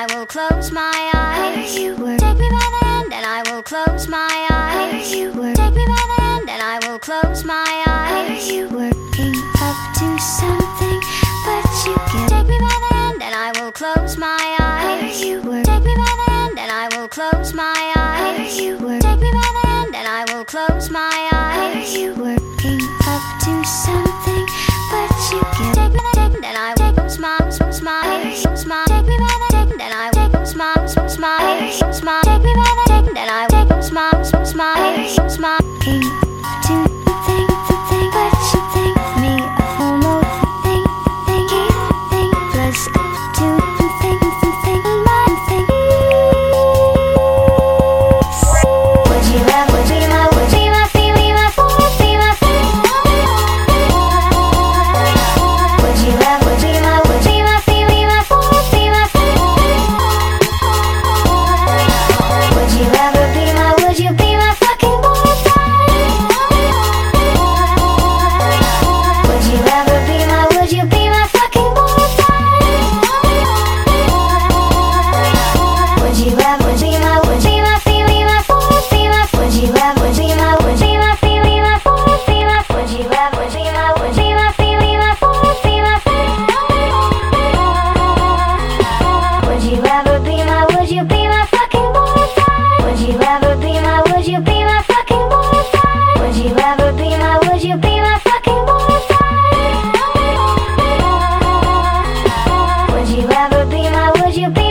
I will close my eyes. Take me by the hand and I will close my eyes. Take me by the hand and I will close my eyes. Are You working up to something, but you can Take me by the hand and I will close my eyes. You Take me by the hand and I will close my eyes. You Take me by the hand and I will close my eyes. smile, smile, take me by the neck, then I will smile, smile, smile. you be?